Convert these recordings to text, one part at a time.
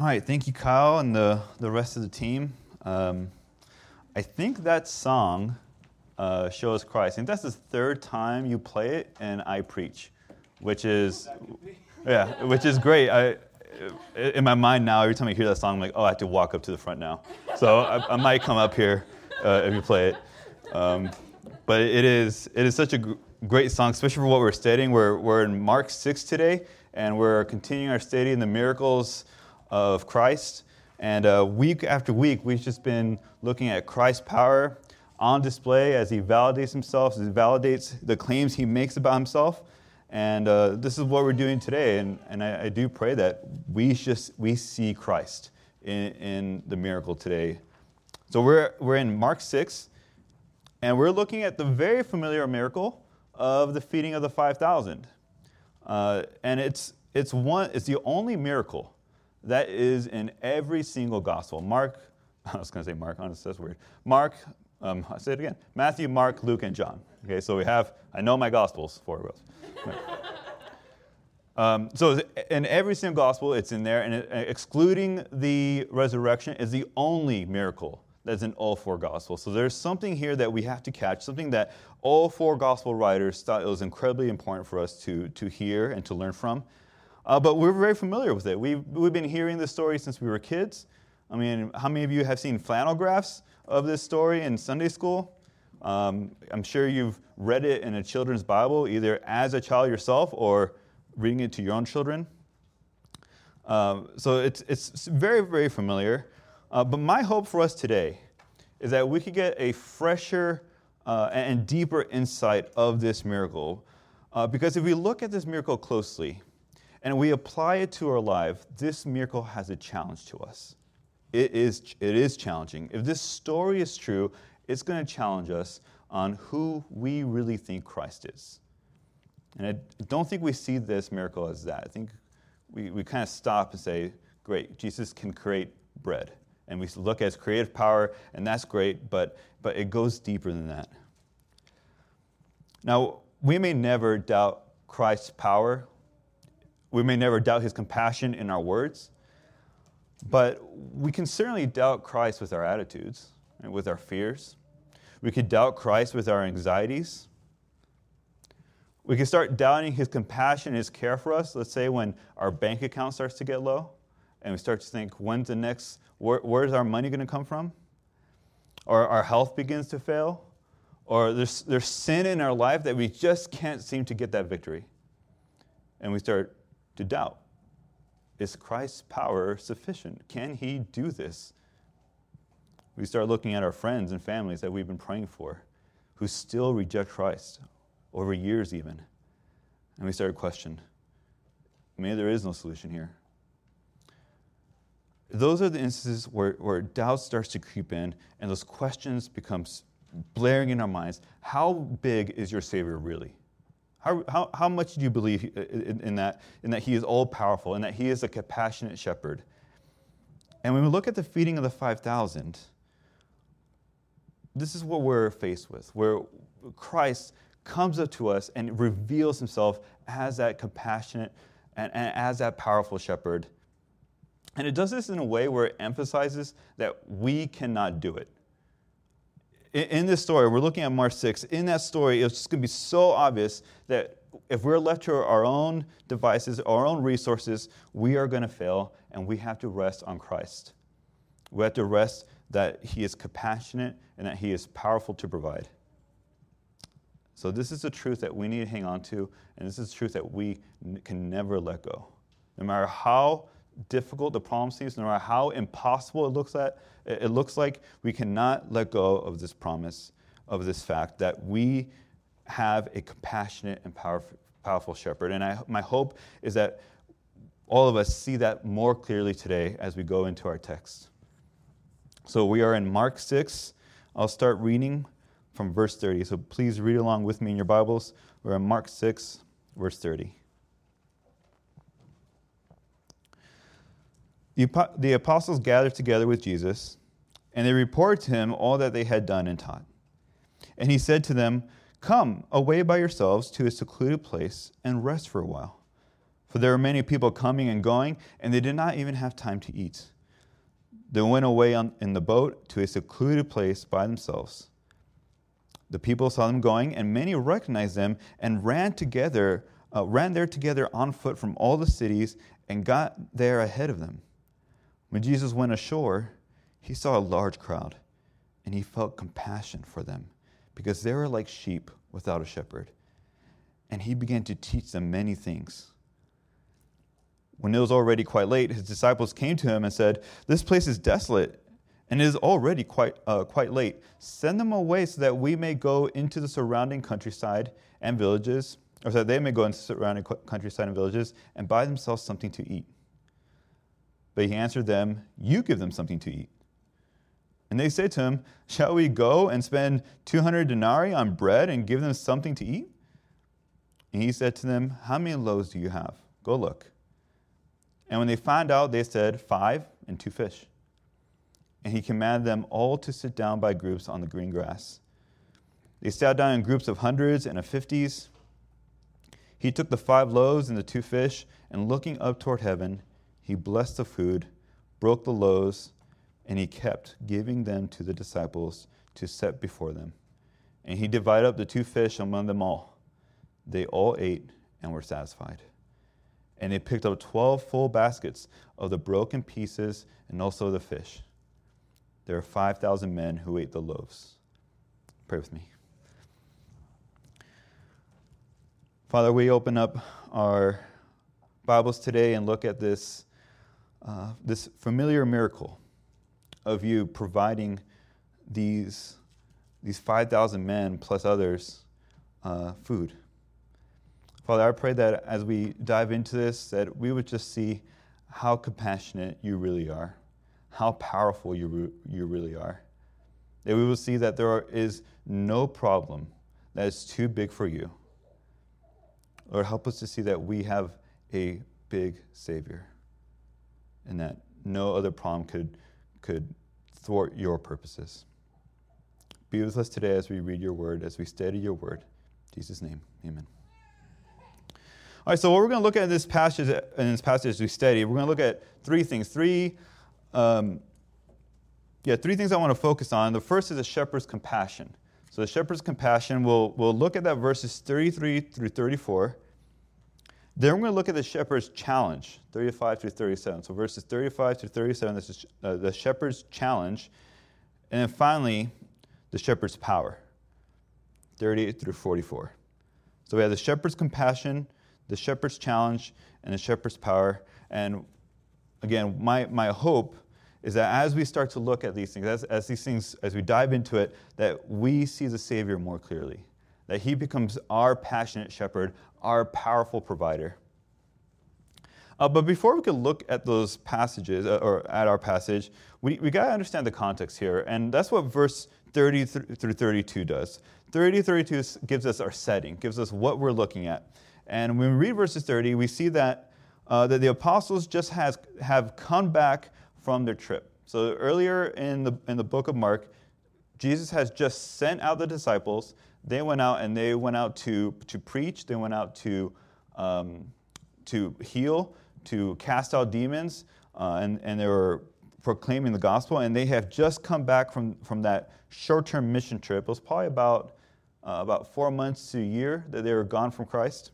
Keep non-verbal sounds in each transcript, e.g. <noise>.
All right, thank you, Kyle, and the, the rest of the team. Um, I think that song uh, shows Christ. I think that's the third time you play it, and I preach, which is, <laughs> yeah, which is great. I, in my mind now, every time I hear that song, I'm like, oh, I have to walk up to the front now. So I, I might come up here uh, if you play it. Um, but it is, it is such a great song, especially for what we're studying. We're, we're in Mark 6 today, and we're continuing our study in the miracles of Christ. And uh, week after week, we've just been looking at Christ's power on display as he validates himself, as he validates the claims he makes about himself. And uh, this is what we're doing today. And, and I, I, do pray that we just we see Christ in, in the miracle today. So we're, we're in Mark 6, and we're looking at the very familiar miracle of the feeding of the 5,000. Uh, and it's, it's, one, it's the only miracle that is in every single gospel. Mark, <laughs> I was going to say Mark, honestly, that's weird. Mark, um, I'll say it again Matthew, Mark, Luke, and John. Okay, so we have, I know my gospels, four rows. <laughs> um, so in every single gospel, it's in there, and it, excluding the resurrection is the only miracle that's in all four gospels. So there's something here that we have to catch, something that all four gospel writers thought it was incredibly important for us to, to hear and to learn from. Uh, but we're very familiar with it. We've, we've been hearing this story since we were kids. I mean, how many of you have seen flannel graphs of this story in Sunday school? Um, I'm sure you've read it in a children's Bible, either as a child yourself or reading it to your own children. Um, so it's, it's very, very familiar. Uh, but my hope for us today is that we could get a fresher uh, and deeper insight of this miracle. Uh, because if we look at this miracle closely, and we apply it to our life, this miracle has a challenge to us. It is, it is challenging. If this story is true, it's going to challenge us on who we really think Christ is. And I don't think we see this miracle as that. I think we, we kind of stop and say, great, Jesus can create bread. And we look at his creative power, and that's great, but, but it goes deeper than that. Now, we may never doubt Christ's power we may never doubt his compassion in our words, but we can certainly doubt Christ with our attitudes and with our fears. We could doubt Christ with our anxieties. We can start doubting his compassion, his care for us. Let's say when our bank account starts to get low, and we start to think, when's the next, where, where's our money going to come from? Or our health begins to fail. Or there's, there's sin in our life that we just can't seem to get that victory. And we start to doubt is Christ's power sufficient? Can he do this? We start looking at our friends and families that we've been praying for who still reject Christ over years, even. And we start to question maybe there is no solution here. Those are the instances where, where doubt starts to creep in and those questions becomes blaring in our minds. How big is your Savior really? How, how, how much do you believe uh, uh, in, in, that, in that He is all powerful and that He is a compassionate shepherd? And when we look at the feeding of the 5,000, this is what we're faced with, where Christ comes up to us and reveals Himself as that compassionate and, and as that powerful shepherd. And it does this in a way where it emphasizes that we cannot do it in this story, we're looking at Mark 6. In that story, it's just going to be so obvious that if we're left to our own devices, our own resources, we are going to fail and we have to rest on Christ. We have to rest that He is compassionate and that He is powerful to provide. So, this is the truth that we need to hang on to, and this is the truth that we can never let go. No matter how difficult the problem seems, no matter how impossible it looks, at, it looks like, we cannot let go of this promise, of this fact that we have a compassionate and powerful, powerful shepherd. And I, my hope is that all of us see that more clearly today as we go into our text. So we are in Mark 6. I'll start reading from verse 30. So please read along with me in your Bibles. We're in Mark 6, verse 30. The apostles gathered together with Jesus, and they reported to him all that they had done and taught. And he said to them, Come away by yourselves to a secluded place and rest for a while. for there were many people coming and going, and they did not even have time to eat. They went away on, in the boat to a secluded place by themselves. The people saw them going, and many recognized them and ran together, uh, ran there together on foot from all the cities, and got there ahead of them. When Jesus went ashore, he saw a large crowd, and he felt compassion for them, because they were like sheep without a shepherd. And he began to teach them many things. When it was already quite late, his disciples came to him and said, This place is desolate, and it is already quite, uh, quite late. Send them away so that we may go into the surrounding countryside and villages, or so that they may go into the surrounding countryside and villages and buy themselves something to eat. But he answered them, You give them something to eat. And they said to him, Shall we go and spend 200 denarii on bread and give them something to eat? And he said to them, How many loaves do you have? Go look. And when they found out, they said, Five and two fish. And he commanded them all to sit down by groups on the green grass. They sat down in groups of hundreds and of fifties. He took the five loaves and the two fish, and looking up toward heaven, he blessed the food, broke the loaves, and he kept giving them to the disciples to set before them. And he divided up the two fish among them all. They all ate and were satisfied and they picked up 12 full baskets of the broken pieces and also the fish. There were 5,000 men who ate the loaves. Pray with me. Father, we open up our Bibles today and look at this, uh, this familiar miracle of you providing these, these 5,000 men plus others uh, food. Father, I pray that as we dive into this, that we would just see how compassionate you really are, how powerful you, you really are. That we will see that there is no problem that is too big for you. Lord, help us to see that we have a big Savior and that no other problem could, could thwart your purposes. Be with us today as we read your word, as we study your word. In Jesus' name, amen. All right, so what we're going to look at in this passage, in this passage as we study, we're going to look at three things. Three, um, yeah, three things I want to focus on. The first is the shepherd's compassion. So the shepherd's compassion, we'll, we'll look at that verses 33 through 34. Then we're going to look at the shepherd's challenge, 35 through 37. So verses 35 to 37, this is uh, the shepherd's challenge. And then finally, the shepherd's power, 30 through 44. So we have the shepherd's compassion, the shepherd's challenge and the shepherd's power. And again, my, my hope is that as we start to look at these things, as, as these things, as we dive into it, that we see the Savior more clearly. That he becomes our passionate shepherd, our powerful provider. Uh, but before we could look at those passages, uh, or at our passage, we, we got to understand the context here. And that's what verse 30 through 32 does. 30 32 gives us our setting, gives us what we're looking at. And when we read verses 30, we see that, uh, that the apostles just has, have come back from their trip. So earlier in the, in the book of Mark, Jesus has just sent out the disciples. They went out and they went out to, to preach, they went out to, um, to heal, to cast out demons, uh, and, and they were proclaiming the gospel. And they have just come back from, from that short term mission trip. It was probably about, uh, about four months to a year that they were gone from Christ.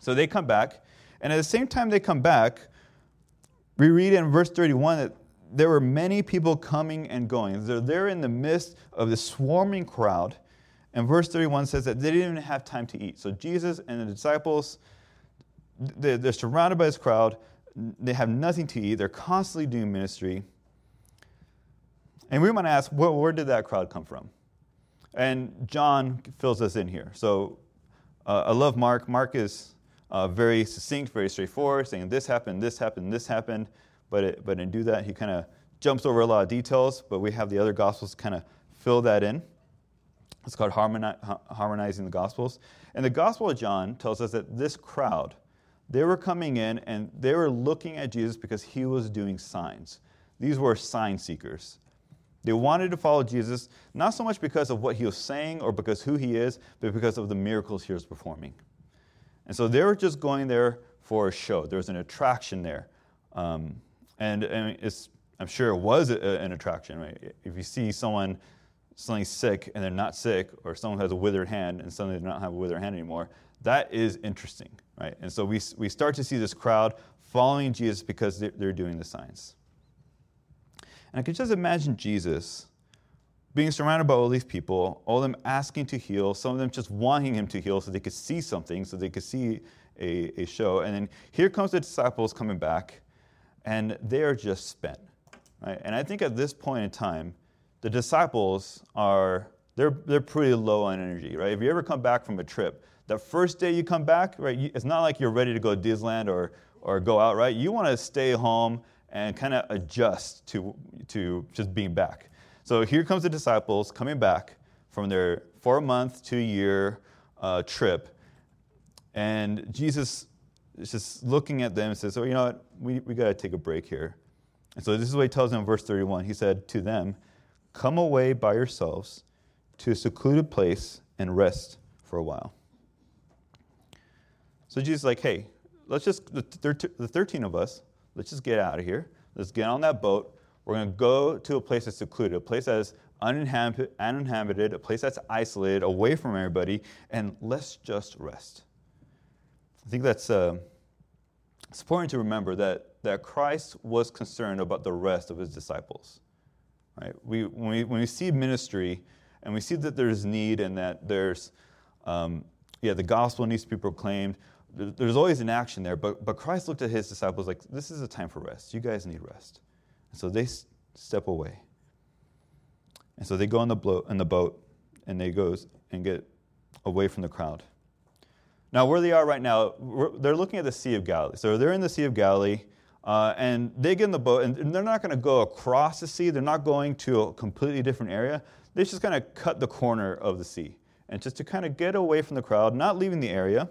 So they come back, and at the same time they come back, we read in verse 31 that there were many people coming and going. They're there in the midst of the swarming crowd. And verse 31 says that they didn't even have time to eat. So Jesus and the disciples, they're surrounded by this crowd. They have nothing to eat. They're constantly doing ministry. And we want to ask, well, where did that crowd come from? And John fills us in here. So uh, I love Mark. Mark is uh, very succinct, very straightforward, saying this happened, this happened, this happened. But, it, but in do that, he kind of jumps over a lot of details, but we have the other gospels kind of fill that in. It's called harmoni- harmonizing the gospels. And the Gospel of John tells us that this crowd, they were coming in and they were looking at Jesus because he was doing signs. These were sign seekers. They wanted to follow Jesus, not so much because of what he was saying or because who he is, but because of the miracles he was performing. And so they were just going there for a show. There was an attraction there. Um, and, and I'm sure it was a, an attraction, right? If you see someone suddenly sick and they're not sick, or someone has a withered hand and suddenly they don't have a withered hand anymore, that is interesting, right? And so we, we start to see this crowd following Jesus because they're, they're doing the signs. And I could just imagine Jesus being surrounded by all these people, all of them asking to heal, some of them just wanting him to heal so they could see something, so they could see a, a show. And then here comes the disciples coming back, and they are just spent. Right? And I think at this point in time, the disciples are they're, they're pretty low on energy, right? If you ever come back from a trip, the first day you come back, right, it's not like you're ready to go to Disneyland or, or go out, right? You want to stay home and kind of adjust to, to just being back. So here comes the disciples coming back from their four month to year uh, trip. And Jesus is just looking at them and says, Oh, you know what? We, we got to take a break here. And so this is what he tells them in verse 31. He said to them, Come away by yourselves to a secluded place and rest for a while. So Jesus is like, Hey, let's just, the 13 of us, let's just get out of here. Let's get on that boat. We're going to go to a place that's secluded, a place that's uninhabited, a place that's isolated, away from everybody, and let's just rest. I think that's uh, it's important to remember that, that Christ was concerned about the rest of his disciples. Right? We, when, we, when we see ministry and we see that there's need and that there's, um, yeah, the gospel needs to be proclaimed, there's always an action there. But, but Christ looked at his disciples like, this is a time for rest. You guys need rest. And so they step away. And so they go in the, blo- in the boat and they go and get away from the crowd. Now, where they are right now, they're looking at the Sea of Galilee. So they're in the Sea of Galilee, uh, and they get in the boat, and they're not going to go across the sea. They're not going to a completely different area. They're just going to cut the corner of the sea, and just to kind of get away from the crowd, not leaving the area.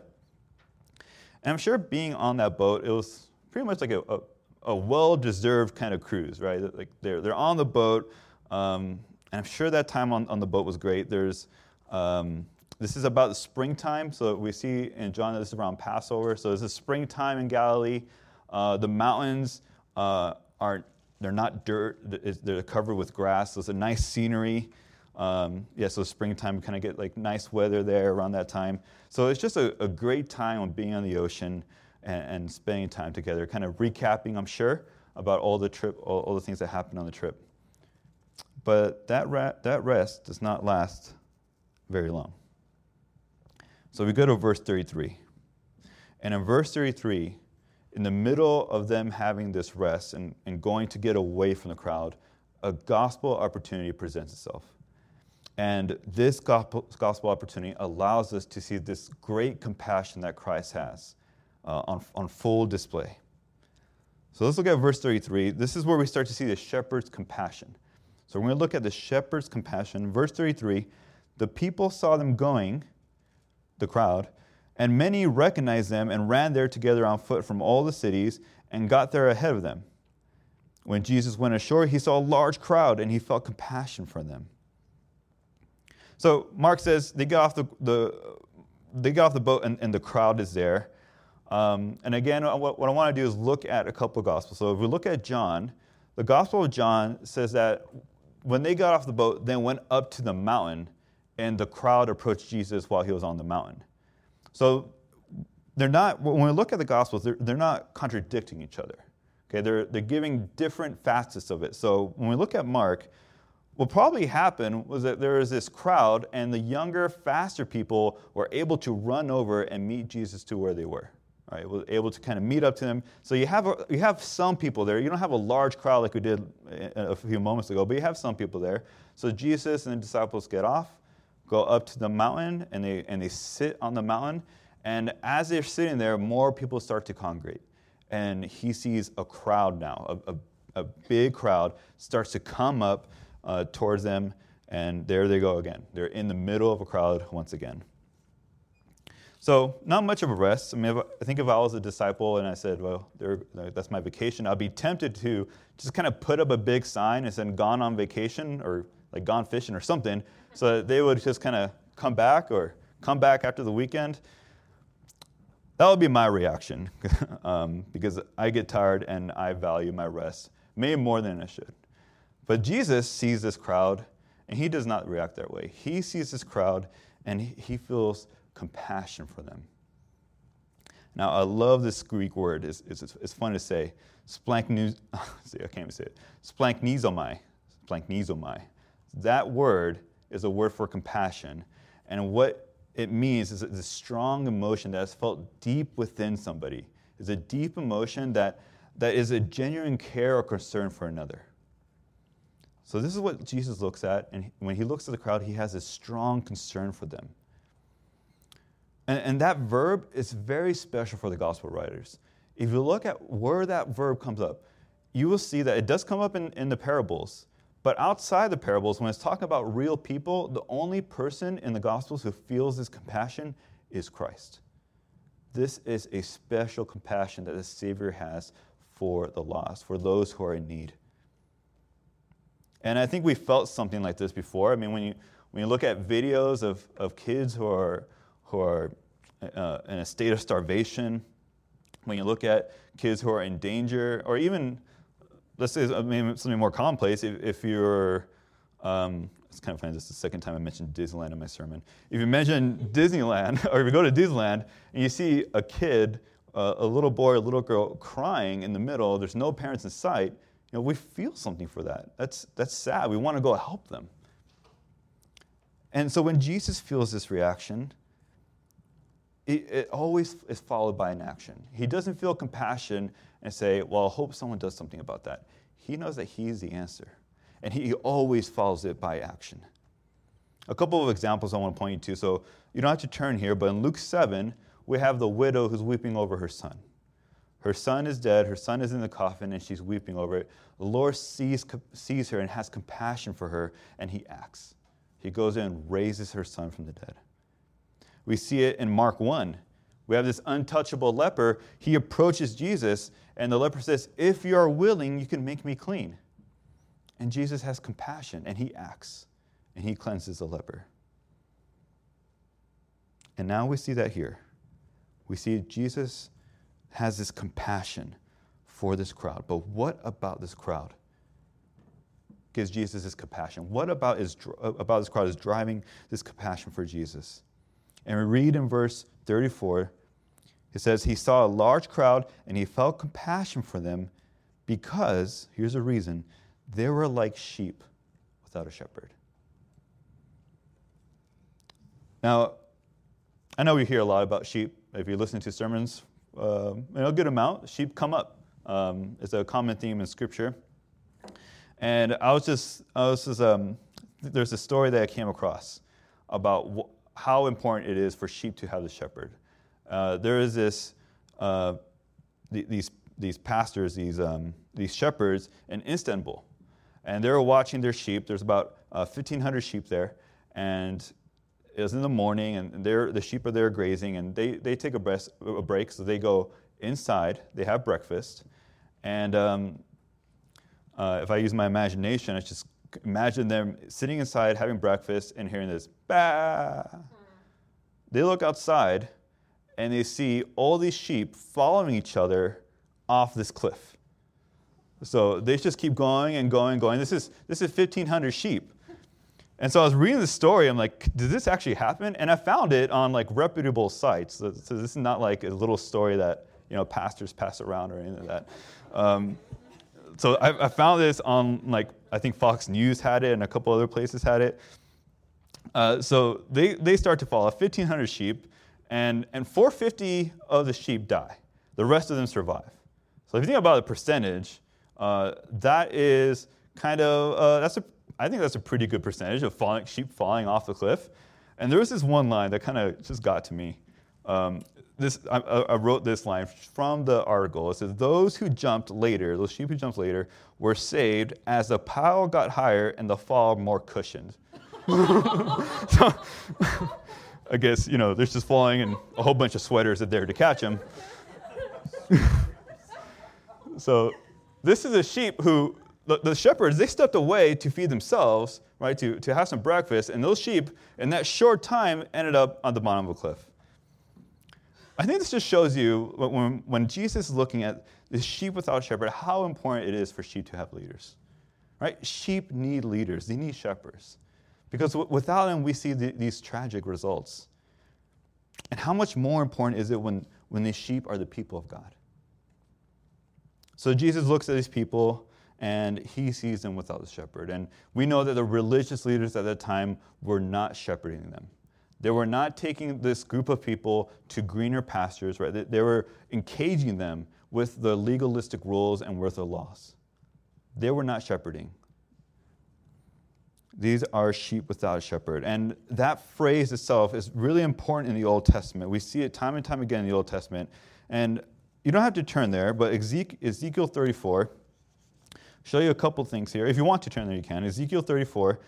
And I'm sure being on that boat, it was pretty much like a, a, a well-deserved kind of cruise, right? Like they're, they're on the boat, um, and I'm sure that time on, on the boat was great. There's um, this is about springtime. So we see in John this is around Passover. So this is springtime in Galilee. Uh, the mountains uh, are they're not dirt. They're covered with grass. It's a nice scenery. Um, yeah, so springtime, kind of get like nice weather there around that time. So it's just a, a great time of being on the ocean and, and, spending time together, kind of recapping, I'm sure, about all the trip, all, all the things that happened on the trip. But that, ra- that rest does not last very long. So we go to verse 33. And in verse 33, in the middle of them having this rest and, and going to get away from the crowd, a gospel opportunity presents itself. And this gospel, opportunity allows us to see this great compassion that Christ has uh, on, on full display. So let's look at verse 33. This is where we start to see the shepherd's compassion. So we're going to look at the shepherd's compassion. Verse 33 The people saw them going the crowd, and many recognized them and ran there together on foot from all the cities and got there ahead of them. When Jesus went ashore, he saw a large crowd and he felt compassion for them. So Mark says they got off the, the they got off the boat and, and the crowd is there. Um, and again, what, what I want to do is look at a couple of gospels. So if we look at John, the Gospel of John says that when they got off the boat, they went up to the mountain and the crowd approached Jesus while he was on the mountain. So they're not, when we look at the Gospels, they're, they're not contradicting each other. Okay, they're, they're giving different facets of it. So when we look at Mark, what probably happened was that there was this crowd, and the younger, faster people were able to run over and meet Jesus to where they were. Right, was able to kind of meet up to them. So you have a, you have some people there. You don't have a large crowd like we did a few moments ago, but you have some people there. So Jesus and the disciples get off, go up to the mountain and they, and they sit on the mountain. And as they're sitting there, more people start to congregate. And he sees a crowd now, a, a, a big crowd starts to come up uh, towards them. And there they go again. They're in the middle of a crowd once again. So, not much of a rest. I mean, I think if I was a disciple and I said, well, that's my vacation, I'd be tempted to just kind of put up a big sign and said, gone on vacation or like gone fishing or something, so they would just kind of come back or come back after the weekend. That would be my reaction <laughs> um, because I get tired and I value my rest, maybe more than I should. But Jesus sees this crowd and he does not react that way. He sees this crowd and he feels compassion for them. Now, I love this Greek word. It's, it's, it's fun to say. <laughs> See, I can't even say it. Splanchnizomai. Splanchnizomai. That word is a word for compassion. And what it means is it's a strong emotion that is felt deep within somebody. It's a deep emotion that, that is a genuine care or concern for another. So, this is what Jesus looks at. And when he looks at the crowd, he has a strong concern for them. And, and that verb is very special for the gospel writers. If you look at where that verb comes up, you will see that it does come up in, in the parables. But outside the parables, when it's talking about real people, the only person in the Gospels who feels this compassion is Christ. This is a special compassion that the Savior has for the lost, for those who are in need. And I think we felt something like this before. I mean, when you, when you look at videos of, of kids who are, who are uh, in a state of starvation, when you look at kids who are in danger, or even let's say something more commonplace. If, if you're, um, it's kind of funny, this is the second time I mentioned Disneyland in my sermon. If you mention Disneyland, <laughs> or if you go to Disneyland and you see a kid, uh, a little boy a little girl crying in the middle, there's no parents in sight, you know, we feel something for that. That's, that's sad. We want to go help them. And so when Jesus feels this reaction, it, it, always is followed by an action. He doesn't feel compassion and say, Well, I hope someone does something about that. He knows that He's the answer. And He always follows it by action. A couple of examples I want to point you to. So you don't have to turn here, but in Luke 7, we have the widow who's weeping over her son. Her son is dead, her son is in the coffin, and she's weeping over it. The Lord sees, sees her and has compassion for her, and He acts. He goes in and raises her son from the dead. We see it in Mark 1. We have this untouchable leper. He approaches Jesus, and the leper says, If you are willing, you can make me clean. And Jesus has compassion, and he acts, and he cleanses the leper. And now we see that here. We see Jesus has this compassion for this crowd. But what about this crowd? Gives Jesus this compassion. What about, is, uh, about this crowd is driving this compassion for Jesus? And we read in verse 34, it says, He saw a large crowd and he felt compassion for them because, here's a reason, they were like sheep without a shepherd. Now, I know we hear a lot about sheep. If you listen to sermons, uh, a good amount, sheep come up. Um, it's a common theme in Scripture. And I was just, I was just um, there's a story that I came across about how important it is for sheep to have the shepherd. Uh, there is this, uh, th- these, these pastors, these, um, these shepherds in Istanbul, and they were watching their sheep. There's about uh, 1,500 sheep there, and it was in the morning, and the sheep are there grazing, and they, they take a, breast, a break, so they go inside, they have breakfast, and um, uh, if I use my imagination, it's just imagine them sitting inside having breakfast and hearing this bah. They look outside and they see all these sheep following each other off this cliff. So they just keep going and going and going. This is this is 1,500 sheep. And so I was reading the story. I'm like, did this actually happen? And I found it on like reputable sites. So, this is not like a little story that you know pastors pass around or anything like that. Um, so I, I, found this on like I think Fox News had it and a couple other places had it. Uh, so they, they start to fall follow 1,500 sheep, and, and 450 of the sheep die. The rest of them survive. So if you think about the percentage, uh, that is kind of uh, that's a I think that's a pretty good percentage of falling, sheep falling off the cliff. And there was this one line that kind of just got to me. Um, this, I, I, wrote this line from the article. It says, Those who jumped later, those sheep who jumped later, were saved as the pile got higher and the fall more cushioned. so, <laughs> I guess, you know, they're just falling and a whole bunch of sweaters are there to catch them. <laughs> so, this is a sheep who, the, the shepherds, they stepped away to feed themselves, right, to, to have some breakfast, and those sheep, in that short time, ended up on the bottom of a cliff. I think this just shows you when, when Jesus is looking at the sheep without shepherd, how important it is for sheep to have leaders. Right? Sheep need leaders, they need shepherds. Because without them, we see the, these tragic results. And how much more important is it when, when these sheep are the people of God? So Jesus looks at these people and he sees them without a shepherd. And we know that the religious leaders at that time were not shepherding them. They were not taking this group of people to greener pastures, right? They were encaging them with the legalistic rules and worth of laws. They were not shepherding. These are sheep without a shepherd. And that phrase itself is really important in the Old Testament. We see it time and time again in the Old Testament. And you don't have to turn there, but Ezekiel 34, show you a couple things here. If you want to turn there, you can. Ezekiel 34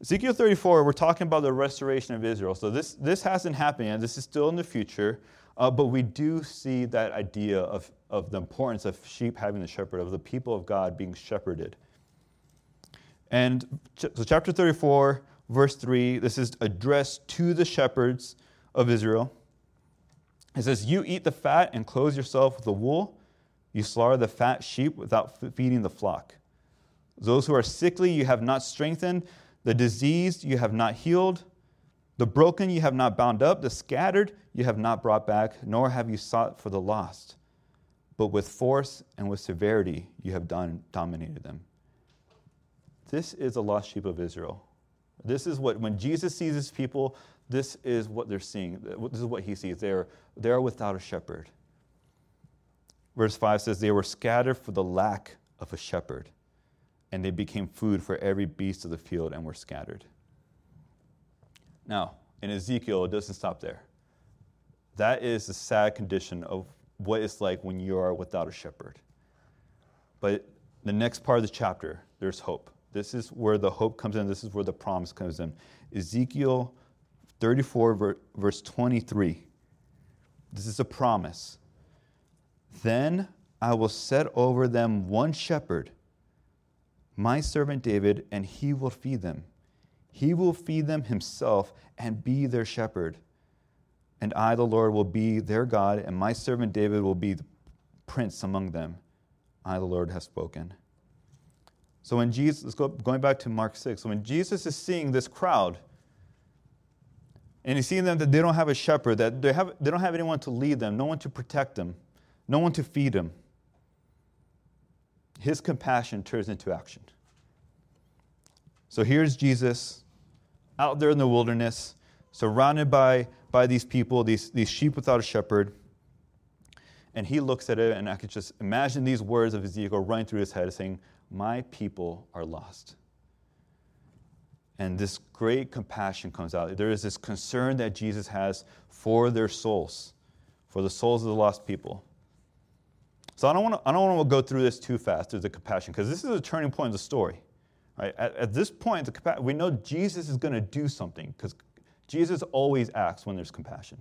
Ezekiel 34, we're talking about the restoration of Israel. So this, this hasn't happened yet. This is still in the future. Uh, but we do see that idea of, of the importance of sheep having the shepherd, of the people of God being shepherded. And so, chapter 34, verse 3, this is addressed to the shepherds of Israel. It says, You eat the fat and clothe yourself with the wool. You slaughter the fat sheep without feeding the flock. Those who are sickly you have not strengthened the diseased you have not healed, the broken you have not bound up, the scattered you have not brought back, nor have you sought for the lost. But with force and with severity you have done, dominated them. This is the lost sheep of Israel. This is what, when Jesus sees his people, this is what they're seeing. This is what he sees. They're, they're without a shepherd. Verse 5 says, They were scattered for the lack of a shepherd and they became food for every beast of the field and were scattered. Now, in Ezekiel, it doesn't stop there. That is the sad condition of what it's like when you are without a shepherd. But the next part of the chapter, there's hope. This is where the hope comes in. This is where the promise comes in. Ezekiel 34, verse 23. This is a promise. Then I will set over them one shepherd my servant David, and he will feed them. He will feed them himself and be their shepherd. And I, the Lord, will be their God, and my servant David will be the prince among them. I, the Lord, have spoken. So when Jesus, let's go, going back to Mark 6, so when Jesus is seeing this crowd, and he's seeing them that they don't have a shepherd, that they, have, they don't have anyone to lead them, no one to protect them, no one to feed them his compassion turns into action. So here's Jesus out there in the wilderness, surrounded by, by these people, these, these sheep without a shepherd. And he looks at it, and I could just imagine these words of Ezekiel running through his head, saying, My people are lost. And this great compassion comes out. There is this concern that Jesus has for their souls, for the souls of the lost people. So I don't want to go through this too fast through the compassion because this is a turning point in the story. Right? At, at this point, the, we know Jesus is going to do something because Jesus always acts when there's compassion.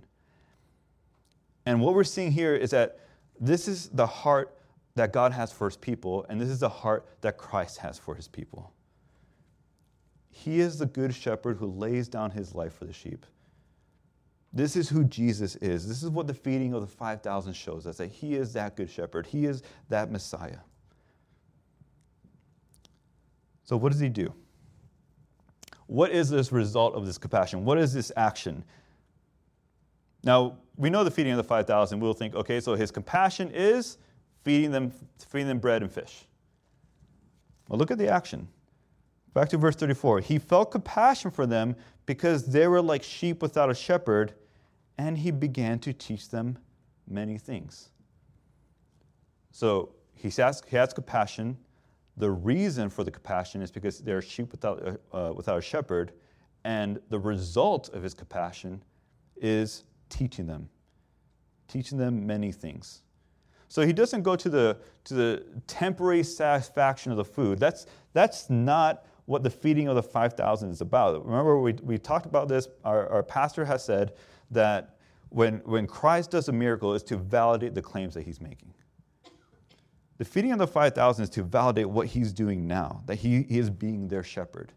And what we're seeing here is that this is the heart that God has for his people, and this is the heart that Christ has for his people. He is the good shepherd who lays down his life for the sheep. This is who Jesus is. This is what the feeding of the 5,000 shows us that he is that good shepherd, he is that Messiah. So, what does he do? What is this result of this compassion? What is this action? Now, we know the feeding of the 5,000. We'll think, okay, so his compassion is feeding them, feeding them bread and fish. Well, look at the action. Back to verse 34. He felt compassion for them because they were like sheep without a shepherd, and he began to teach them many things. So he has, he has compassion. The reason for the compassion is because they're sheep without, uh, without a shepherd, and the result of his compassion is teaching them, teaching them many things. So he doesn't go to the, to the temporary satisfaction of the food. That's, that's not what the feeding of the 5,000 is about. Remember, we, we talked about this. Our, our pastor has said that when, when Christ does a miracle, is to validate the claims that he's making. The feeding of the 5,000 is to validate what he's doing now, that he, he is being their shepherd.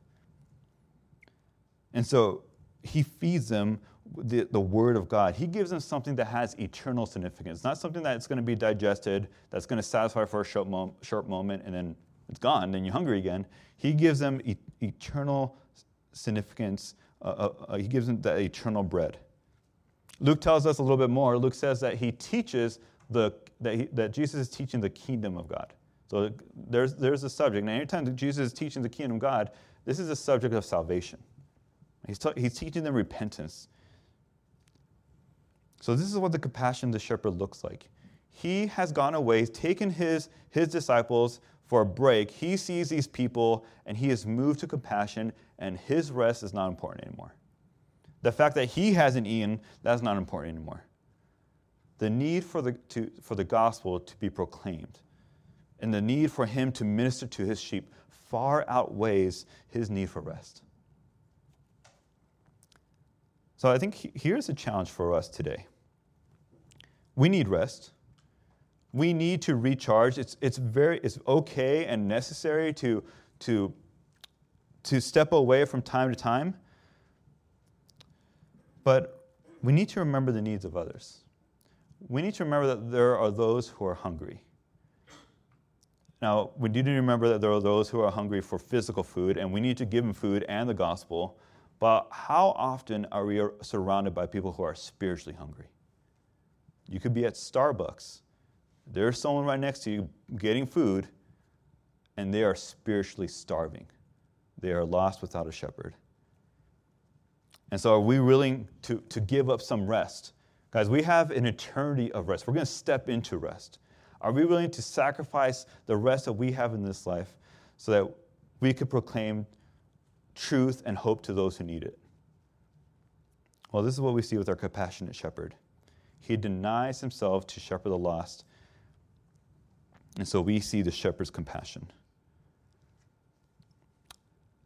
And so he feeds them the, the Word of God. He gives them something that has eternal significance, not something that's going to be digested, that's going to satisfy for a short, mom, short moment, and then it's gone, then you're hungry again. He gives them e- eternal significance. Uh, uh, uh, he gives them the eternal bread. Luke tells us a little bit more. Luke says that he teaches the, that, he, that Jesus is teaching the kingdom of God. So there's, there's a subject. Now, anytime Jesus is teaching the kingdom of God, this is a subject of salvation. He's, he's teaching them repentance. So this is what the compassion of the shepherd looks like. He has gone away, taken his, his disciples for a break. He sees these people and he is moved to compassion, and his rest is not important anymore. The fact that he hasn't eaten, that's not important anymore. The need for the, to, for the gospel to be proclaimed and the need for him to minister to his sheep far outweighs his need for rest. So I think here's a challenge for us today. We need rest. We need to recharge. It's, it's, very, it's okay and necessary to, to, to step away from time to time. But we need to remember the needs of others. We need to remember that there are those who are hungry. Now, we need to remember that there are those who are hungry for physical food, and we need to give them food and the gospel. But how often are we surrounded by people who are spiritually hungry? You could be at Starbucks. There's someone right next to you getting food, and they are spiritually starving. They are lost without a shepherd. And so, are we willing to, to give up some rest? Guys, we have an eternity of rest. We're going to step into rest. Are we willing to sacrifice the rest that we have in this life so that we could proclaim truth and hope to those who need it? Well, this is what we see with our compassionate shepherd. He denies himself to shepherd the lost. And so we see the shepherd's compassion.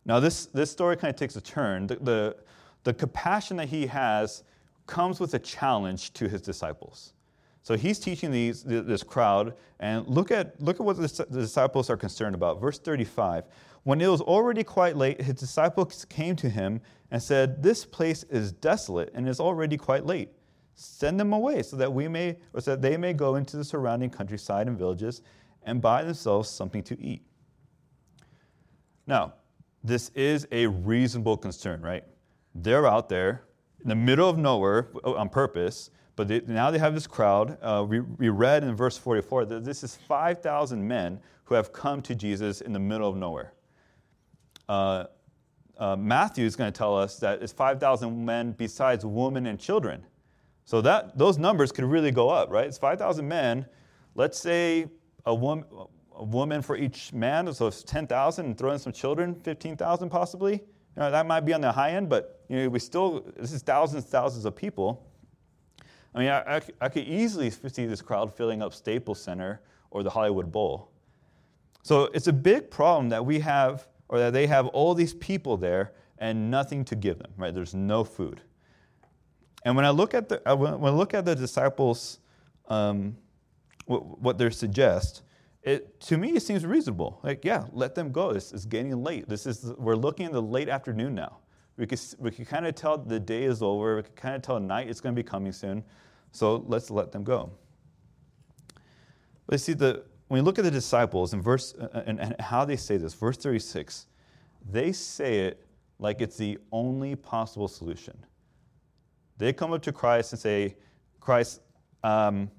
Now, this, this story kind of takes a turn. The, the compassion that he has comes with a challenge to his disciples. So he's teaching these, this crowd, and look at, look at what the disciples are concerned about. Verse 35 When it was already quite late, his disciples came to him and said, This place is desolate and is already quite late. Send them away so that we may, or so that they may go into the surrounding countryside and villages and buy themselves something to eat. Now, this is a reasonable concern, right? They're out there in the middle of nowhere on purpose but they, now they have this crowd. Uh, we, we read in verse 44 that this is 5,000 men who have come to Jesus in the middle of nowhere. Uh, uh, Matthew is going to tell us that it's 5,000 men besides women and children. So that those numbers could really go up, right? It's 5,000 men. Let's say a woman, a woman for each man, so it's 10,000, and throw in some children, 15,000 possibly. You know, that might be on the high end, but you know, we still this is thousands, thousands of people. I mean, I, I, I could easily see this crowd filling up Staples Center or the Hollywood Bowl. So it's a big problem that we have, or that they have all these people there and nothing to give them, right? There's no food. And when I look at the, uh, when I look at the disciples, um, what, what they suggest, it, to me, it seems reasonable. Like, yeah, let them go. It's, it's getting late. This is, we're looking in the late afternoon now. We can, we can kind of tell the day is over. We can kind of tell night is going to be coming soon. So let's let them go. But you see, the, when you look at the disciples and, verse, uh, uh, and, and how they say this, verse 36, they say it like it's the only possible solution. They come up to Christ and say, Christ, um,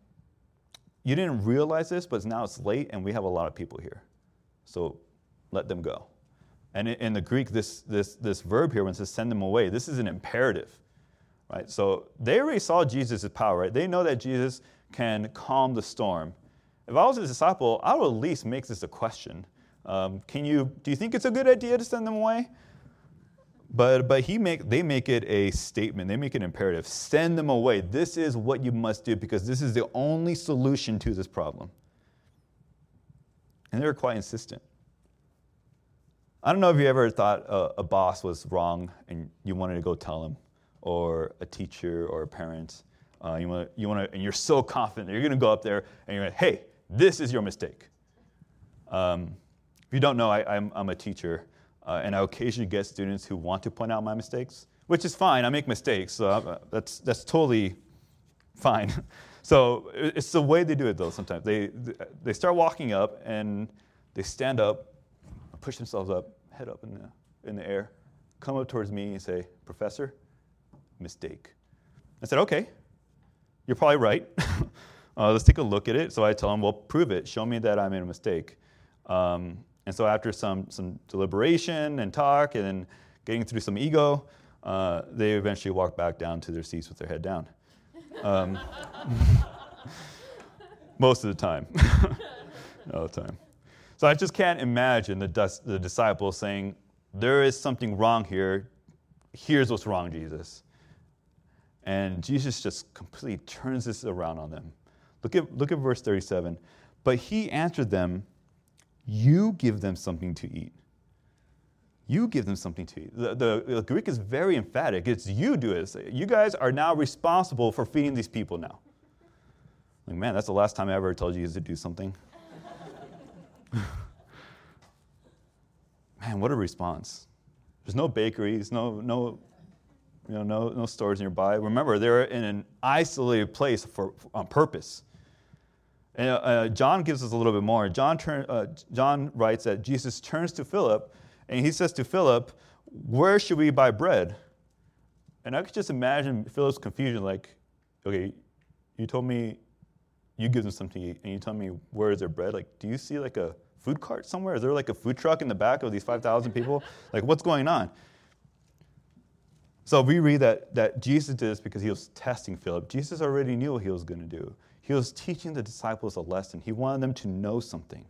you didn't realize this, but now it's late and we have a lot of people here. So let them go. And in the Greek, this, this, this verb here, when it says send them away, this is an imperative. Right? So they already saw Jesus' power, right? They know that Jesus can calm the storm. If I was a disciple, I would at least make this a question. Um, can you, do you think it's a good idea to send them away? But, but he make, they make it a statement, they make it imperative. Send them away. This is what you must do because this is the only solution to this problem. And they're quite insistent. I don't know if you ever thought a, a boss was wrong and you wanted to go tell him or a teacher or a parent. Uh, you want you want to, and you're so confident that you're going to go up there and you're like, hey, this is your mistake. Um, if you don't know, I, am a teacher, uh, and I occasionally get students who want to point out my mistakes, which is fine. I make mistakes, so uh, that's, that's totally fine. <laughs> So it's the way they do it, though, sometimes. They, they start walking up and they stand up, push themselves up, head up in the, in the air, come up towards me and say, Professor, mistake. I said, Okay, you're probably right. <laughs> uh, let's take a look at it. So I tell them, Well, prove it. Show me that I made a mistake. Um, and so after some, some deliberation and talk and getting through some ego, uh, they eventually walk back down to their seats with their head down. Um, <laughs> most of the time. <laughs> All the time. So I just can't imagine the, the disciples saying, There is something wrong here. Here's what's wrong, Jesus. And Jesus just completely turns this around on them. Look at, look at verse 37. But he answered them, You give them something to eat. You give them something to eat. The, the, the, Greek is very emphatic. It's you do it. You guys are now responsible for feeding these people now. Like, man, that's the last time I ever told you to do something. <laughs> man, what a response. There's no bakeries, no, no, you know, no, no stores nearby. Remember, they're in an isolated place for, on purpose. And, uh, John gives us a little bit more. John, turn, uh, John writes that Jesus turns to Philip and he says to Philip, Where should we buy bread? And I could just imagine Philip's confusion like, okay, you told me you give them something to eat, and you tell me where is their bread? Like, do you see like a food cart somewhere? Is there like a food truck in the back of these 5,000 <laughs> people? like, what's going on? So we read that, that Jesus did this because he was testing Philip. Jesus already knew what he was going to do. He was teaching the disciples a lesson. He wanted them to know something.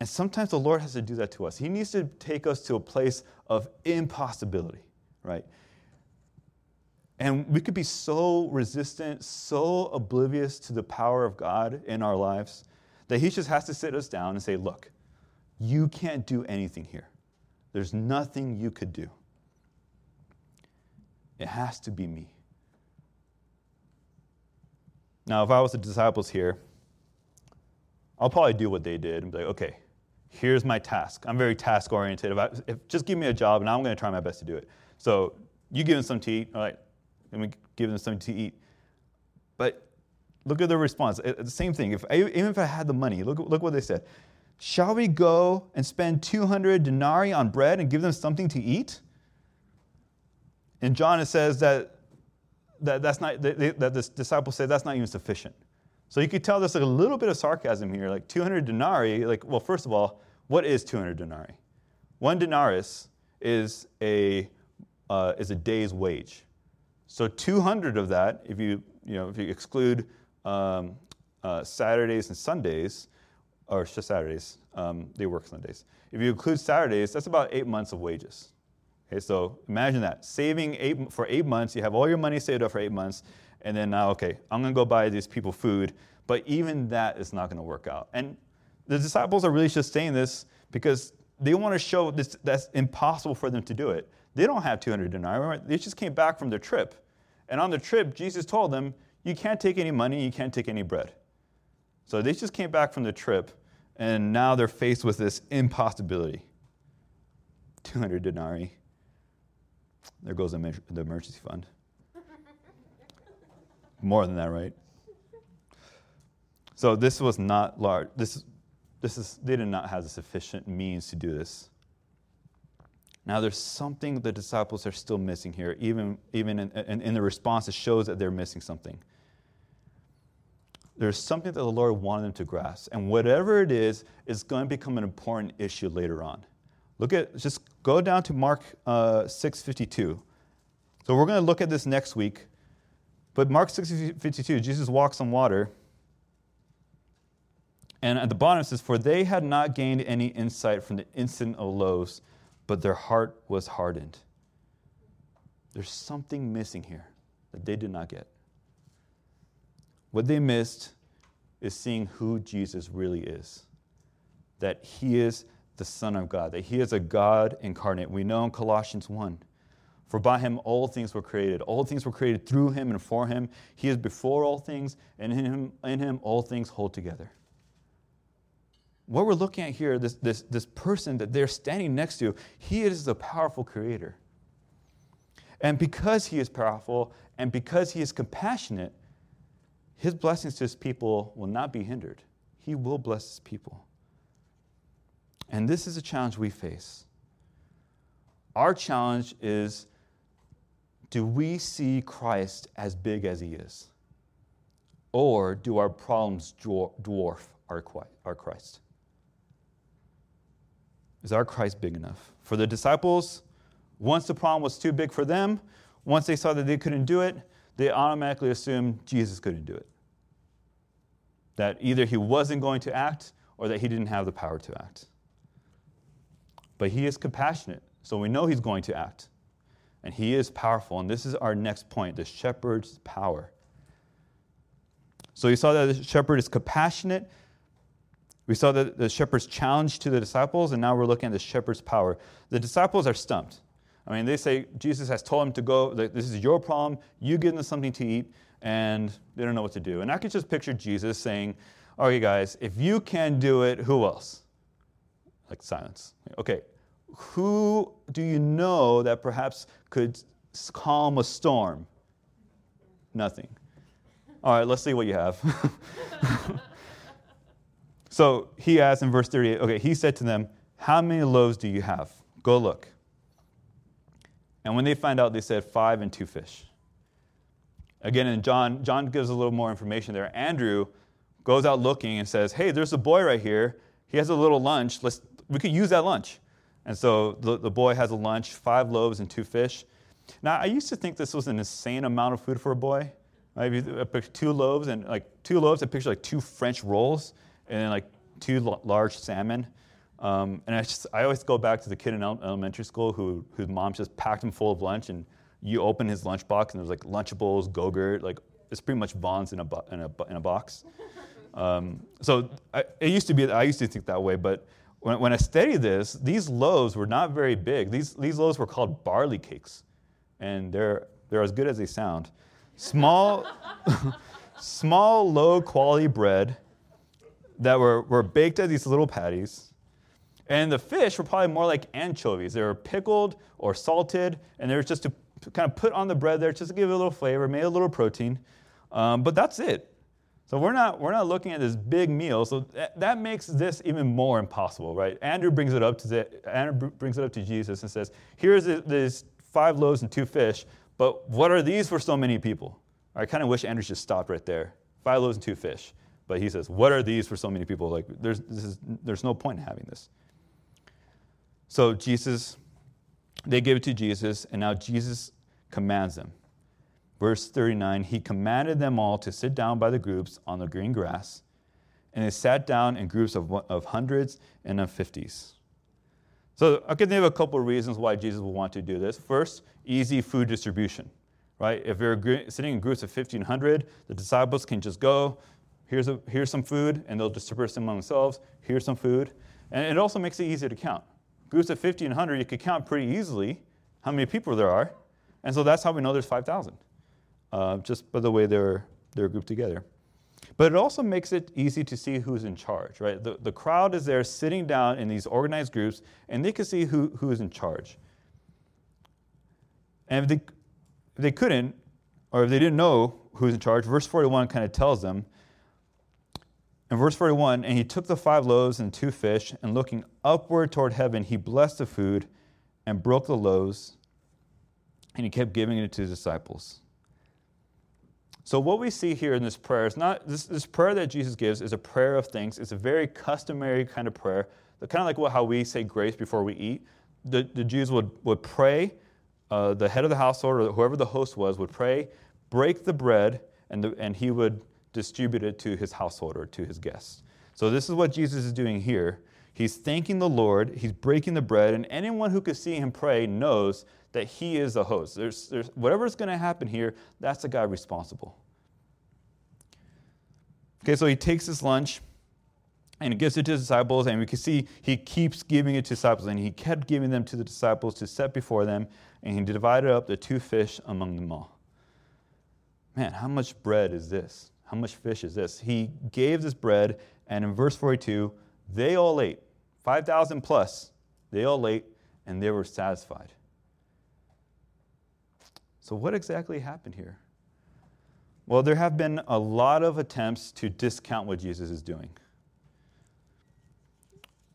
And sometimes the Lord has to do that to us. He needs to take us to a place of impossibility, right? And we could be so resistant, so oblivious to the power of God in our lives that He just has to sit us down and say, Look, you can't do anything here. There's nothing you could do. It has to be me. Now, if I was the disciples here, I'll probably do what they did and be like, okay, here's my task. I'm very task oriented. If, I, if just give me a job and I'm going to try my best to do it. So you give them some to eat, all right? Let me give them something to eat. But look at their response. It, the same thing. If even if I had the money, look look what they said. Shall we go and spend 200 denarii on bread and give them something to eat? In John, it says that, that, that's not, that, that the disciples say that's not even sufficient. So you could tell there's like a little bit of sarcasm here, like 200 denarii. Like, well, first of all, what is 200 denarii? One denarius is a uh, is a day's wage. So 200 of that, if you you know if you exclude um, uh, Saturdays and Sundays, or just Saturdays, um, they work Sundays. If you include Saturdays, that's about eight months of wages. Okay, so imagine that saving eight for eight months. You have all your money saved up for eight months and then now, okay, I'm to go buy these people food. But even that is not to work out. And the disciples are really just saying this because they want to show this, that's impossible for them to do it. They don't have 200 denarii. They just came back from their trip. And on the trip, Jesus told them, You can't take any money, you can't take any bread. So they just came back from the trip, and now they're faced with this impossibility 200 denarii. There goes the emergency fund. <laughs> More than that, right? So this was not large. This, this is, they did not have sufficient means to do this. Now, there's something the disciples are still missing here, even, even in, in, in the response, it shows that they're missing something. There's something that the Lord wanted them to grasp. And whatever it is, is going to become an important issue later on. Look at, just go down to Mark uh, 6.52. So we're going to look at this next week. But Mark 6:52, Jesus walks on water. And at the bottom it says, For they had not gained any insight from the incident of loaves, but their heart was hardened. There's something missing here that they did not get. What they missed is seeing who Jesus really is. That he is the Son of God, that he is a God incarnate. We know in Colossians 1 for by him all things were created. All things were created through him and for him. He is before all things, and in him, in him all things hold together. What we're looking at here, this, this, this person that they're standing next to, he is the powerful creator. And because he is powerful and because he is compassionate, his blessings to his people will not be hindered. He will bless his people. And this is a challenge we face. Our challenge is do we see Christ as big as he is? Or do our problems dwarf our Christ? Is our Christ big enough? For the disciples, once the problem was too big for them, once they saw that they couldn't do it, they automatically assumed Jesus couldn't do it. That either he wasn't going to act or that he didn't have the power to act. But he is compassionate, so we know he's going to act. And he is powerful. And this is our next point the shepherd's power. So you saw that the shepherd is compassionate. We saw that the shepherd's challenge to the disciples, and now we're looking at the shepherd's power. The disciples are stumped. I mean, they say Jesus has told them to go, this is your problem, you give them something to eat, and they don't know what to do. And I could just picture Jesus saying, Okay, guys, if you can do it, who else? Like silence. Okay, who do you know that perhaps could calm a storm? Nothing. All right, let's see what you have. <laughs> so he asked in verse 38, okay, he said to them, How many loaves do you have? Go look. And when they find out, they said, Five and two fish. Again, and John, John gives a little more information there. Andrew goes out looking and says, Hey, there's a boy right here. He has a little lunch. Let's, we could use that lunch. And so the, the boy has a lunch, five loaves and two fish. Now, I used to think this was an insane amount of food for a boy. If you two loaves and like two loaves, I picture like two French rolls and then like two large salmon. Um, and I just I always go back to the kid in elementary school who whose mom just packed him full of lunch, and you open his lunchbox and there's like Lunchables, Go-Gurt, like it's pretty much Vons in a in a in a box. Um, so I, it used to be I used to think that way, but when, when I studied this, these loaves were not very big. These, these loaves were called barley cakes, and they're, they're as good as they sound. Small, <laughs> small low quality bread that were, were baked as these little patties. And the fish were probably more like anchovies. They were pickled or salted, and they were just to kind of put on the bread there just to give it a little flavor, made a little protein. Um, but that's it. So we're not, we're not looking at this big meal. So that, that makes this even more impossible, right? Andrew brings it up to the, Andrew brings it up to Jesus and says, "Here's these five loaves and two fish, but what are these for so many people?" I kind of wish Andrew just stopped right there. Five loaves and two fish. But he says, "What are these for so many people?" Like there's is, there's no point in having this. So Jesus, they give it to Jesus, and now Jesus commands them. Verse 39 He commanded them all to sit down by the groups on the green grass, and they sat down in groups of, of hundreds and of fifties. So I can think of a couple of reasons why Jesus would want to do this. First, easy food distribution, right? If you're sitting in groups of 1,500, the disciples can just go, here's, a, here's some food, and they'll distribute them among themselves. Here's some food. And it also makes it easier to count. Groups of 1,500, you could count pretty easily how many people there are. And so that's how we know there's 5,000 uh, just by the way they're, they're grouped together. But it also makes it easy to see who's in charge, right? The, the crowd is there sitting down in these organized groups, and they can see who, who is in charge. And if they, if they couldn't, or if they didn't know who's in charge, verse 41 kind of tells them. In verse 41, and he took the five loaves and two fish, and looking upward toward heaven, he blessed the food and broke the loaves, and he kept giving it to his disciples. So what we see here in this prayer is not this, this prayer that Jesus gives is a prayer of thanks. It's a very customary kind of prayer, kind of like what, how we say grace before we eat. The, the Jews would, would pray, uh, the head of the household or whoever the host was would pray, break the bread, and, the, and he would distribute it to his household or to his guests. So this is what Jesus is doing here. He's thanking the Lord, he's breaking the bread, and anyone who could see him pray knows that he is the host. There's, there's, whatever's going to happen here, that's the guy responsible. Okay, so he takes his lunch and he gives it to his disciples, and we can see he keeps giving it to disciples, and he kept giving them to the disciples to set before them, and he divided up the two fish among them all. Man, how much bread is this? How much fish is this? He gave this bread, and in verse 42, they all ate. 5,000 plus, they all ate, and they were satisfied. So, what exactly happened here? Well, there have been a lot of attempts to discount what Jesus is doing.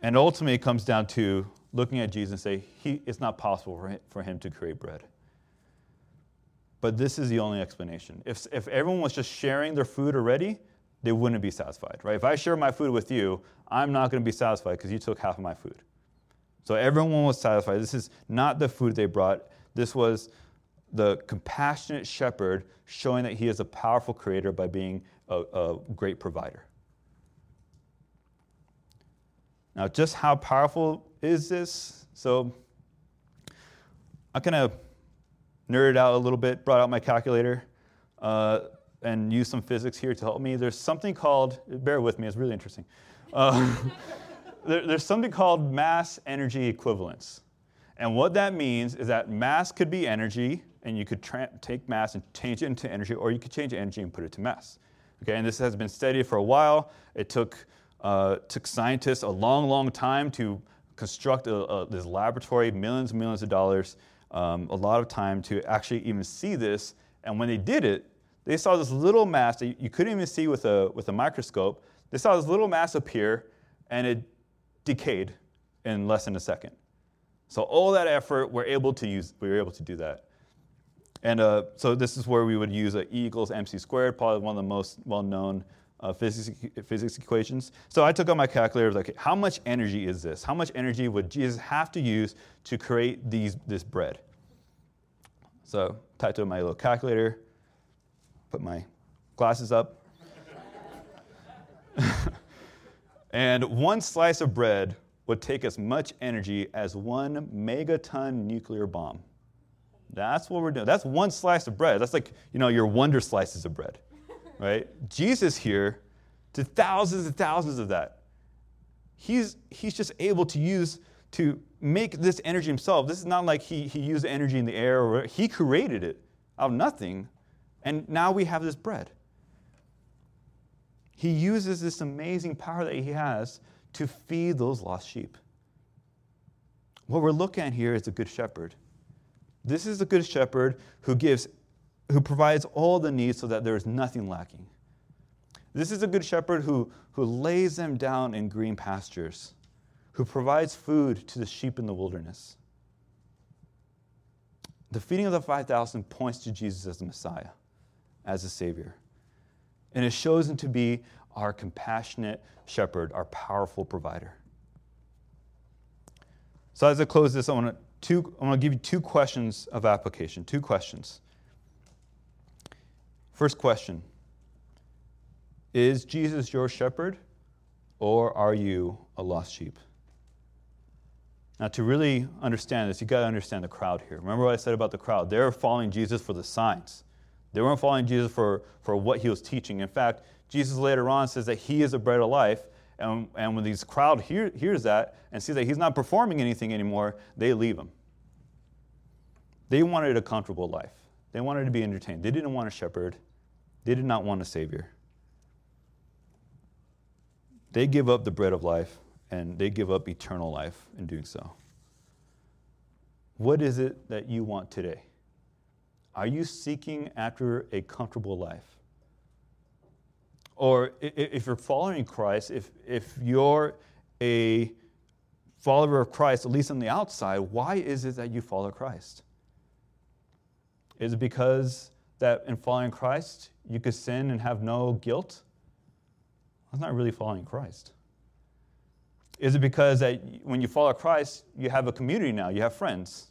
And ultimately, it comes down to looking at Jesus and say, he, it's not possible for him, for him to create bread. But this is the only explanation. If, if everyone was just sharing their food already, they wouldn't be satisfied, right? If I share my food with you, I'm not going to be satisfied because you took half of my food. So everyone was satisfied. This is not the food they brought. This was the compassionate shepherd showing that he is a powerful creator by being a, a great provider. Now, just how powerful is this? So, I kind of nerded out a little bit, brought out my calculator, uh, and used some physics here to help me. There's something called, bear with me, it's really interesting. Uh, <laughs> there, there's something called mass energy equivalence. And what that means is that mass could be energy, and you could tra- take mass and change it into energy, or you could change energy and put it to mass. Okay, and this has been studied for a while. It took, uh, took scientists a long, long time to construct a, a, this laboratory, millions and millions of dollars, um, a lot of time to actually even see this. And when they did it, they saw this little mass that you couldn't even see with a, with a microscope. They saw this little mass appear, and it decayed in less than a second. So all that effort, we're able to use, we were able to do that. And uh, so this is where we would use a E equals mc squared, probably one of the most well-known uh, physics, physics equations. So I took out my calculator, like, how much energy is this? How much energy would Jesus have to use to create these, this bread? So typed in my little calculator, put my glasses up. <laughs> and one slice of bread would take as much energy as one megaton nuclear bomb. That's what we're doing. That's one slice of bread. That's like, you know, your wonder slices of bread, right? Jesus here did thousands and thousands of that. He's, he's just able to use, to make this energy himself. This is not like he, he used energy in the air, or he created it out of nothing, and now we have this bread. He uses this amazing power that he has to feed those lost sheep. What we're looking at here is a good shepherd. This is the good shepherd who gives who provides all the needs so that there is nothing lacking. This is a good shepherd who, who lays them down in green pastures, who provides food to the sheep in the wilderness. The feeding of the 5,000 points to Jesus as the Messiah, as the Savior. And it shows him to be our compassionate shepherd, our powerful provider. So, as I close this, I want to I'm going to give you two questions of application. Two questions. First question Is Jesus your shepherd, or are you a lost sheep? Now, to really understand this, you've got to understand the crowd here. Remember what I said about the crowd? They're following Jesus for the signs, they weren't following Jesus for, for what he was teaching. In fact, Jesus later on says that he is the bread of life. And, and when these crowd hear, hears that and sees that he's not performing anything anymore, they leave him. They wanted a comfortable life. They wanted to be entertained. They didn't want a shepherd. They did not want a savior. They give up the bread of life and they give up eternal life in doing so. What is it that you want today? Are you seeking after a comfortable life? Or if you're following Christ, if, if you're a follower of Christ, at least on the outside, why is it that you follow Christ? Is it because that in following Christ, you could sin and have no guilt? That's not really following Christ. Is it because that when you follow Christ, you have a community now, you have friends?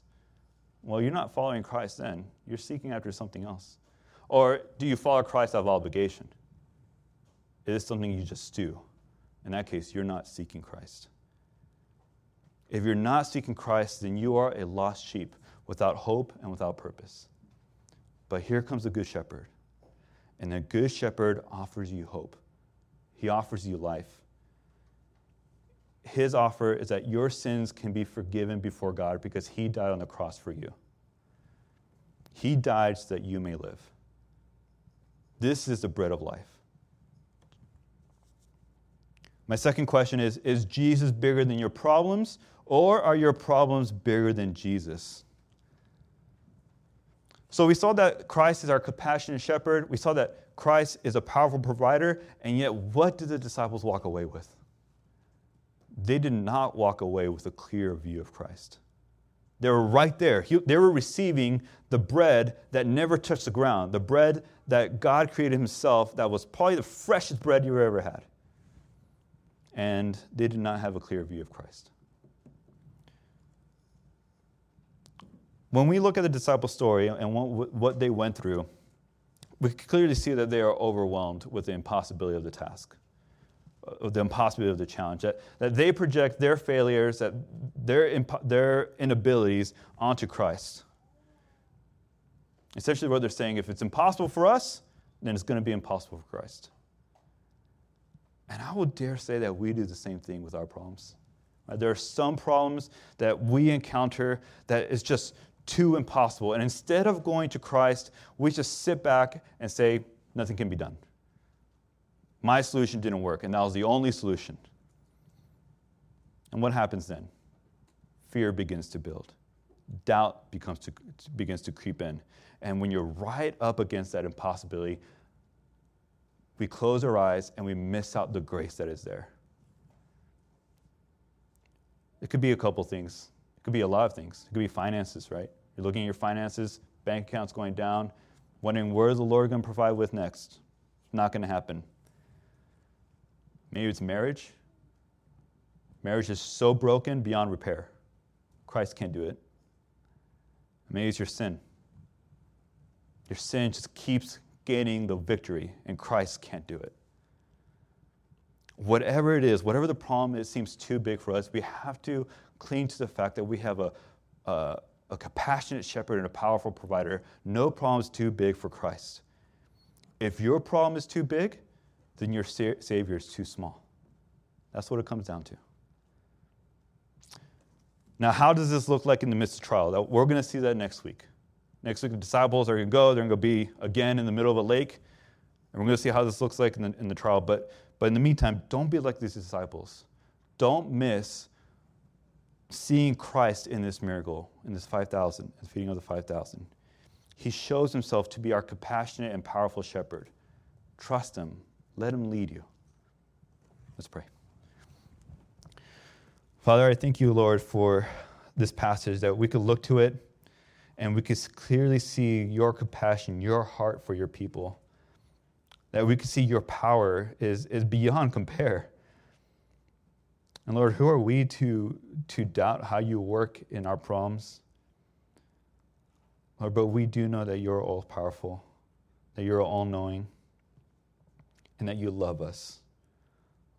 Well, you're not following Christ then. You're seeking after something else. Or do you follow Christ out of obligation? It is something you just do. In that case, you're not seeking Christ. If you're not seeking Christ, then you are a lost sheep without hope and without purpose. But here comes the Good Shepherd. And the Good Shepherd offers you hope, He offers you life. His offer is that your sins can be forgiven before God because He died on the cross for you. He died so that you may live. This is the bread of life. My second question is Is Jesus bigger than your problems, or are your problems bigger than Jesus? So we saw that Christ is our compassionate shepherd. We saw that Christ is a powerful provider. And yet, what did the disciples walk away with? They did not walk away with a clear view of Christ. They were right there. they were receiving the bread that never touched the ground, the bread that God created Himself, that was probably the freshest bread you ever had. And they did not have a clear view of Christ. When we look at the disciple story and what, they went through, we clearly see that they are overwhelmed with the impossibility of the task, of the impossibility of the challenge, that, that they project their failures, that their, imp- their inabilities onto Christ. Essentially, what they're saying if it's impossible for us, then it's going to be impossible for Christ. And I would dare say that we do the same thing with our problems. There are some problems that we encounter that is just too impossible. And instead of going to Christ, we just sit back and say, nothing can be done. My solution didn't work, and that was the only solution. And what happens then? Fear begins to build. Doubt becomes to, begins to creep in. And when you're right up against that impossibility, we close our eyes and we miss out the grace that is there. It could be a couple things. It could be a lot of things. It could be finances, right? You're looking at your finances, bank accounts going down, wondering where the Lord going to provide with next. Not going to happen. Maybe it's marriage. Marriage is so broken beyond repair. Christ can't do it. Maybe it's your sin. Your sin just keeps gaining the victory, and Christ can't do it. Whatever it is, whatever the problem is, seems too big for us, we have to cling to the fact that we have a, a, a compassionate shepherd and a powerful provider. No problem is too big for Christ. If your problem is too big, then your Savior is too small. That's what it comes down to. Now, how does this look like in the midst of trial? We're going to see that next week. Next week, the disciples are going to go. They're going to be again in the middle of a lake. And we're going to see how this looks like in the, in the trial. But, but in the meantime, don't be like these disciples. Don't miss seeing Christ in this miracle, in this 5,000, the feeding of the 5,000. He shows himself to be our compassionate and powerful shepherd. Trust him, let him lead you. Let's pray. Father, I thank you, Lord, for this passage that we could look to it and we could clearly see your compassion, your heart for your people. That we could see your power is, is beyond compare. And Lord, who are we to, to doubt how you work in our problems? Lord, but we do know that you're all powerful, that you're all knowing, and that you love us.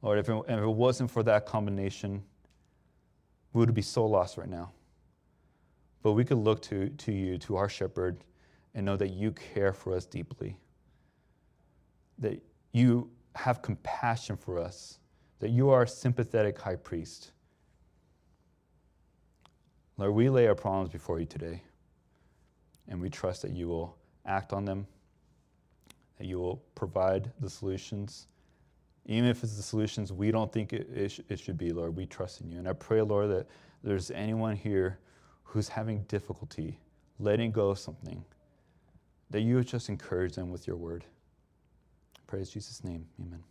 Lord, if it, if it wasn't for that combination, we would be so lost right now. But we could look to, to you, to our shepherd, and know that you care for us deeply, that you have compassion for us that you are a sympathetic high priest. Lord, we lay our problems before you today, and we trust that you will act on them, that you will provide the solutions. Even if it's the solutions we don't think it, it, sh- it should be, Lord, we trust in you. And I pray, Lord, that there's anyone here who's having difficulty letting go of something, that you would just encourage them with your word. Praise Jesus' name. Amen.